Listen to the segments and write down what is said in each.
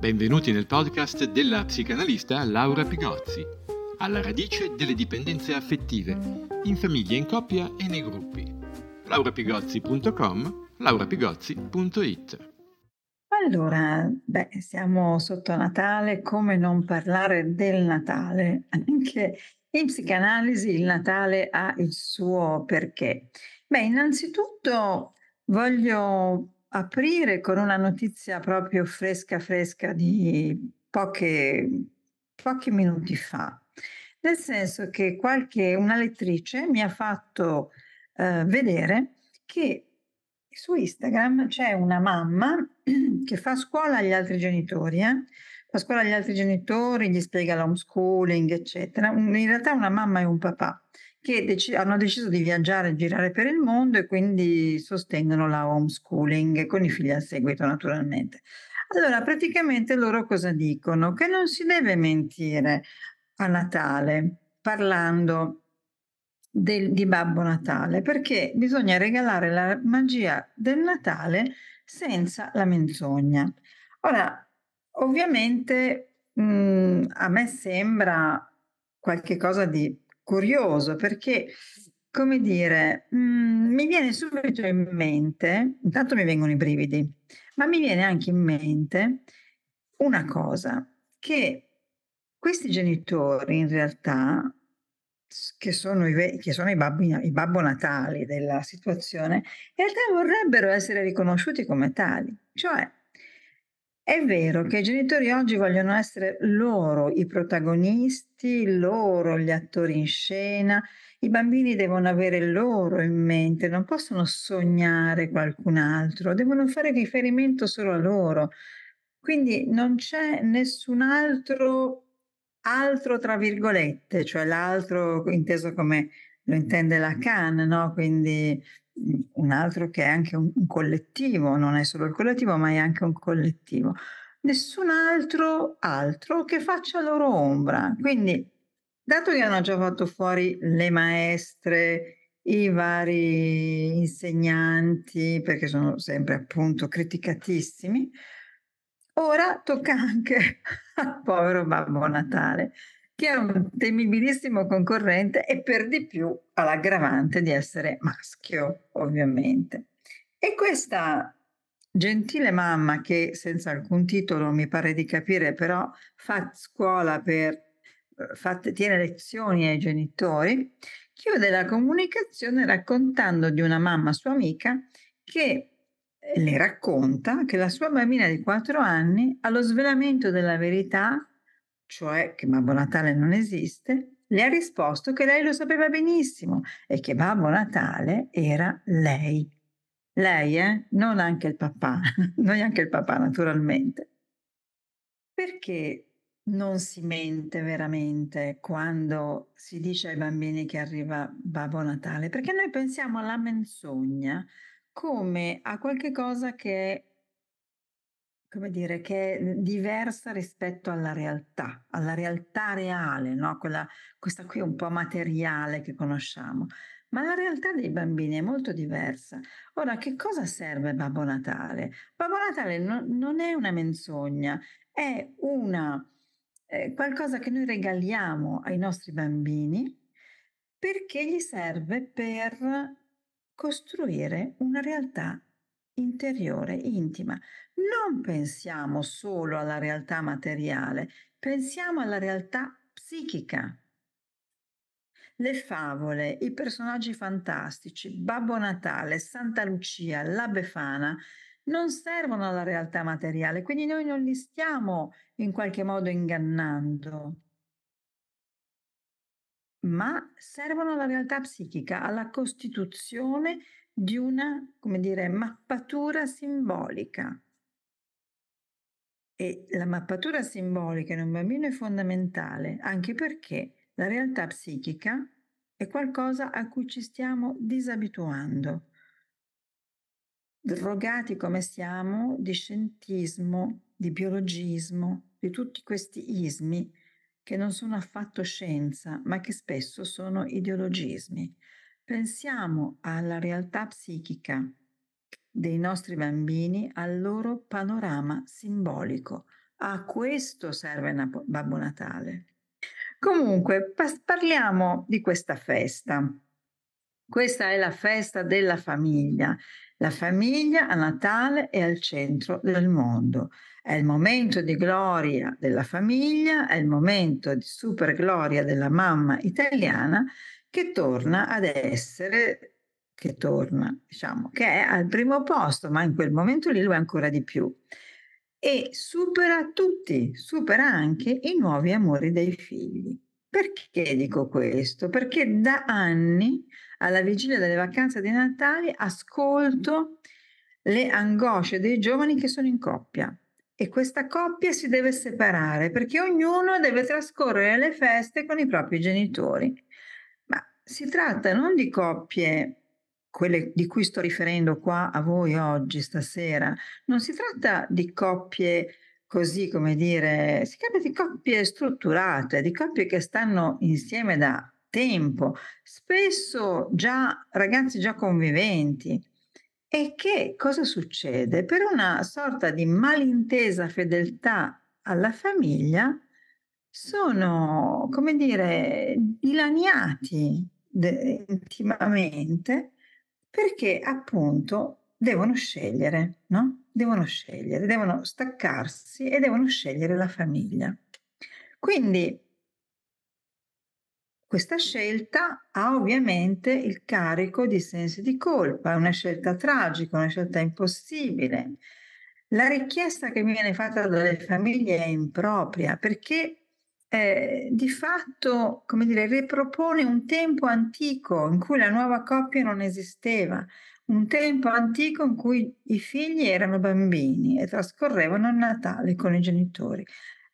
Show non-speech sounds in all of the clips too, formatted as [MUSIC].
Benvenuti nel podcast della psicanalista Laura Pigozzi, alla radice delle dipendenze affettive, in famiglia, in coppia e nei gruppi. laurapigozzi.com, laurapigozzi.it Allora, beh, siamo sotto Natale, come non parlare del Natale? Anche in psicanalisi il Natale ha il suo perché. Beh, innanzitutto voglio aprire con una notizia proprio fresca fresca di poche, pochi minuti fa, nel senso che qualche, una lettrice mi ha fatto eh, vedere che su Instagram c'è una mamma [CLEARS THROAT] che fa scuola agli altri genitori, eh? Fa scuola agli altri genitori, gli spiega l'homeschooling, eccetera. In realtà una mamma e un papà che dec- hanno deciso di viaggiare e girare per il mondo e quindi sostengono la homeschooling con i figli al seguito naturalmente. Allora, praticamente loro cosa dicono? Che non si deve mentire a Natale parlando del, di Babbo Natale, perché bisogna regalare la magia del Natale senza la menzogna. Ora, ovviamente mh, mm, a me sembra qualche cosa di curioso perché, come dire, mh, mm, mi viene subito in mente, intanto mi vengono i brividi, ma mi viene anche in mente una cosa, che questi genitori in realtà, che sono i, che sono i, babbi, i babbo natali della situazione, in realtà vorrebbero essere riconosciuti come tali, cioè è vero che i genitori oggi vogliono essere loro i protagonisti, loro gli attori in scena, i bambini devono avere loro in mente, non possono sognare qualcun altro, devono fare riferimento solo a loro. Quindi non c'è nessun altro, altro tra virgolette, cioè l'altro inteso come lo intende Lacan, no? Quindi un altro che è anche un, collettivo, non è solo il collettivo, ma è anche un collettivo. Nessun altro altro che faccia loro ombra. Quindi, dato che hanno già fatto fuori le maestre, i vari insegnanti, perché sono sempre appunto criticatissimi, ora tocca anche [LAUGHS] al povero Babbo Natale che è un temibilissimo concorrente e per di più ha l'aggravante di essere maschio, ovviamente. E questa gentile mamma che senza alcun titolo mi pare di capire però fa scuola per eh, fa, tiene lezioni ai genitori chiude la comunicazione raccontando di una mamma sua amica che le racconta che la sua bambina di 4 anni allo svelamento della verità cioè che Babbo Natale non esiste, le ha risposto che lei lo sapeva benissimo e che Babbo Natale era lei. Lei, eh? Non anche il papà, [LAUGHS] non neanche il papà naturalmente. Perché non si mente veramente quando si dice ai bambini che arriva Babbo Natale? Perché noi pensiamo alla menzogna come a qualche cosa che è come dire, che è diversa rispetto alla realtà, alla realtà reale, no? Quella, questa qui un po' materiale che conosciamo. Ma la realtà dei bambini è molto diversa. Ora, che cosa serve Babbo Natale? Babbo Natale no, non è una menzogna, è una, eh, qualcosa che noi regaliamo ai nostri bambini perché gli serve per costruire una realtà interiore, intima. Non pensiamo solo alla realtà materiale, pensiamo alla realtà psichica. Le favole, i personaggi fantastici, Babbo Natale, Santa Lucia, la Befana, non servono alla realtà materiale, quindi noi non li stiamo in qualche modo ingannando, ma servono alla realtà psichica, alla costituzione di una, come dire, mappatura simbolica. E la mappatura simbolica in un bambino è fondamentale anche perché la realtà psichica è qualcosa a cui ci stiamo disabituando. Drogati come siamo di scientismo, di biologismo, di tutti questi ismi che non sono affatto scienza, ma che spesso sono ideologismi. Pensiamo alla realtà psichica dei nostri bambini al loro panorama simbolico. A questo serve Babbo Natale. Comunque, parliamo di questa festa. Questa è la festa della famiglia. La famiglia a Natale è al centro del mondo. È il momento di gloria della famiglia, è il momento di super gloria della mamma italiana che torna ad essere, che torna, diciamo, che è al primo posto, ma in quel momento lì lo è ancora di più. E supera tutti, supera anche i nuovi amori dei figli. Perché dico questo? Perché da anni, alla vigilia delle vacanze di Natale, ascolto le angosce dei giovani che sono in coppia. E questa coppia si deve separare perché ognuno deve trascorrere le feste con i propri genitori. Ma si tratta non di coppie, quelle di cui sto riferendo qua a voi oggi, stasera, non si tratta di coppie così come dire, si tratta di coppie strutturate, di coppie che stanno insieme da tempo, spesso già ragazzi già conviventi. E che cosa succede? Per una sorta di malintesa fedeltà alla famiglia sono, come dire, dilaniati intimamente perché appunto devono scegliere, no? devono scegliere, devono staccarsi e devono scegliere la famiglia. Quindi questa scelta ha ovviamente il carico di sensi di colpa, è una scelta tragica, una scelta impossibile. La richiesta che viene fatta dalle famiglie è impropria perché eh, di fatto, come dire, ripropone un tempo antico in cui la nuova coppia non esisteva, un tempo antico in cui i figli erano bambini e trascorrevano il Natale con i genitori.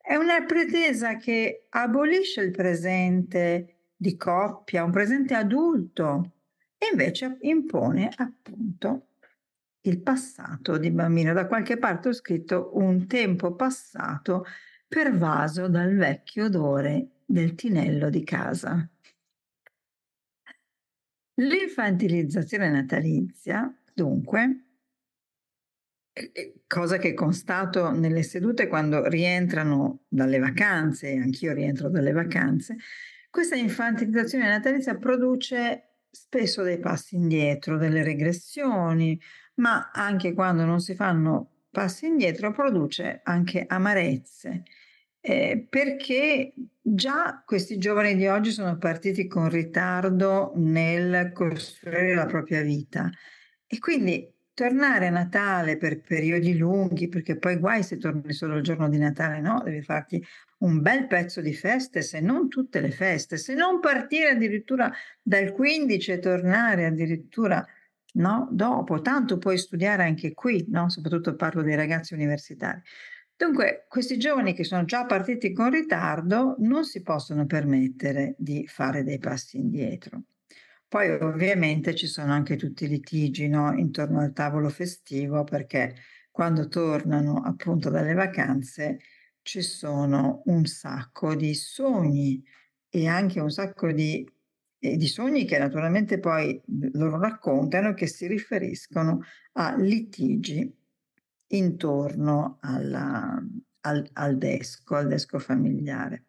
È una pretesa che abolisce il presente di coppia, un presente adulto, e invece impone appunto il passato di bambino. Da qualche parte ho scritto un tempo passato pervaso dal vecchio odore del tinello di casa. L'infantilizzazione natalizia, dunque, cosa che constato nelle sedute quando rientrano dalle vacanze, anch'io rientro dalle vacanze, questa infantilizzazione natalizia produce spesso dei passi indietro, delle regressioni, ma anche quando non si fanno passi indietro produce anche amarezze. Eh, perché già questi giovani di oggi sono partiti con ritardo nel costruire la propria vita. E quindi tornare a Natale per periodi lunghi, perché poi guai se torni solo il giorno di Natale, no? Devi farti un bel pezzo di feste, se non tutte le feste, se non partire addirittura dal 15 e tornare addirittura no? dopo, tanto puoi studiare anche qui, no? soprattutto parlo dei ragazzi universitari. Dunque, questi giovani che sono già partiti con ritardo non si possono permettere di fare dei passi indietro. Poi ovviamente ci sono anche tutti i litigi no? intorno al tavolo festivo perché quando tornano appunto dalle vacanze ci sono un sacco di sogni e anche un sacco di, eh, di sogni che naturalmente poi loro raccontano che si riferiscono a litigi intorno alla, al, al desco, al desco familiare.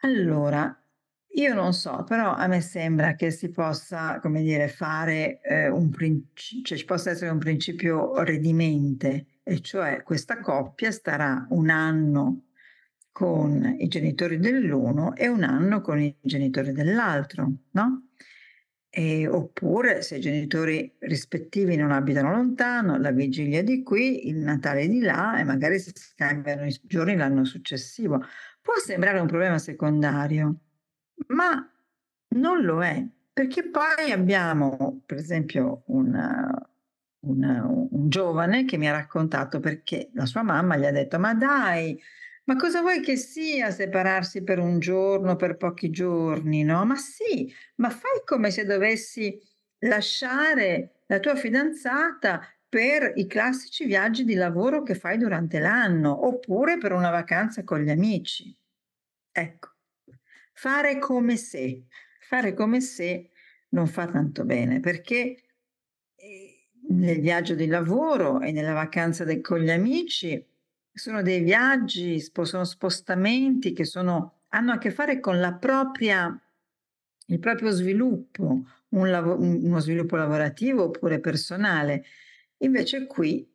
Allora, io non so, però a me sembra che si possa, come dire, fare eh, un principio, cioè ci possa essere un principio redimente, e cioè questa coppia starà un anno con i genitori dell'uno e un anno con i genitori dell'altro, no? E, oppure se i genitori rispettivi non abitano lontano, la vigilia di qui, il Natale di là e magari si scambiano i giorni l'anno successivo. Può sembrare un problema secondario, ma non lo è, perché poi abbiamo, per esempio, una, una, un giovane che mi ha raccontato perché la sua mamma gli ha detto, ma dai, ma cosa vuoi che sia separarsi per un giorno, per pochi giorni, no? Ma sì, ma fai come se dovessi lasciare la tua fidanzata per i classici viaggi di lavoro che fai durante l'anno, oppure per una vacanza con gli amici. Ecco, fare come se, fare come se non fa tanto bene, perché eh, nel viaggio di lavoro e nella vacanza con gli amici. Sono dei viaggi, sono spostamenti che sono, hanno a che fare con la propria, il proprio sviluppo, un lav- uno sviluppo lavorativo oppure personale. Invece qui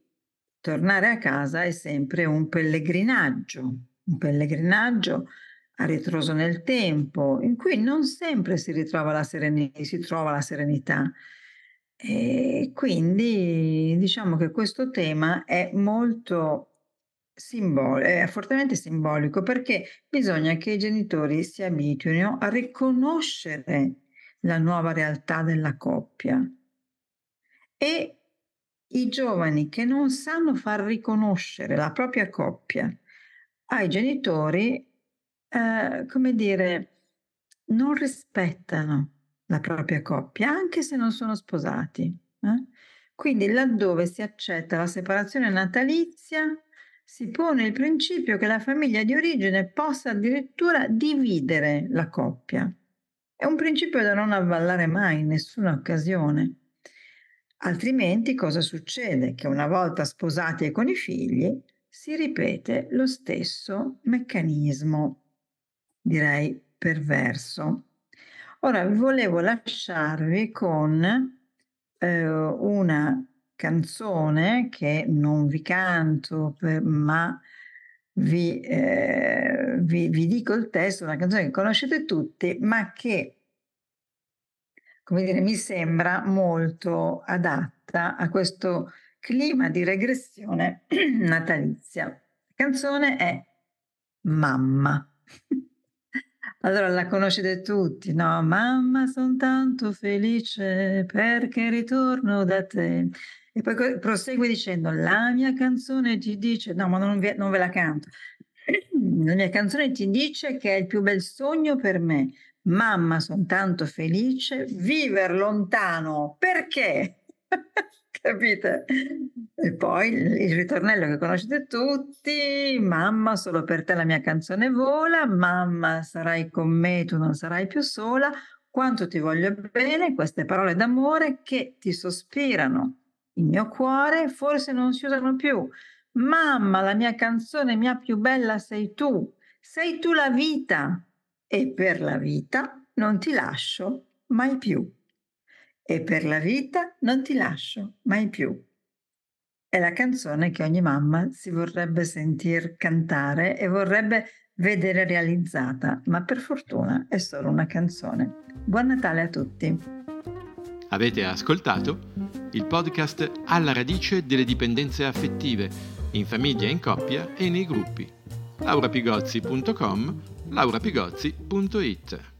tornare a casa è sempre un pellegrinaggio, un pellegrinaggio a ritroso nel tempo, in cui non sempre si ritrova la, sereni- si trova la serenità. E quindi diciamo che questo tema è molto simbolico, è fortemente simbolico perché bisogna che i genitori si abituino a riconoscere la nuova realtà della coppia e i giovani che non sanno far riconoscere la propria coppia ai genitori, eh, come dire, non rispettano la propria coppia, anche se non sono sposati. Eh? Quindi laddove si accetta la separazione natalizia, si pone il principio che la famiglia di origine possa addirittura dividere la coppia. È un principio da non avvallare mai in nessuna occasione. Altrimenti cosa succede? Che una volta sposati e con i figli si ripete lo stesso meccanismo, direi perverso. Ora volevo lasciarvi con eh, una canzone che non vi canto, per, ma vi, eh, vi, vi, dico il testo, una canzone che conoscete tutti, ma che, come dire, mi sembra molto adatta a questo clima di regressione [CLEARS THROAT] natalizia. La canzone è Mamma. [LAUGHS] Allora la conoscete tutti, no? Mamma, sono tanto felice perché ritorno da te. E poi prosegue dicendo, la mia canzone ti dice, no, ma non, vi, non ve la canto. [CLEARS THROAT] La mia canzone ti dice che è il più bel sogno per me. Mamma, sono tanto felice, viver lontano. Perché? [LAUGHS] Capite? E poi il ritornello che conoscete tutti, mamma, solo per te la mia canzone vola, mamma, sarai con me, tu non sarai più sola, quanto ti voglio bene, queste parole d'amore che ti sospirano il mio cuore, forse non si usano più. Mamma, la mia canzone mia più bella sei tu, sei tu la vita e per la vita non ti lascio mai più e per la vita non ti lascio mai più. È la canzone che ogni mamma si vorrebbe sentir cantare e vorrebbe vedere realizzata, ma per fortuna è solo una canzone. Buon Natale a tutti! Avete ascoltato il podcast Alla radice delle dipendenze affettive, in famiglia, in coppia e nei gruppi. laurapigozzi.com, laurapigozzi.it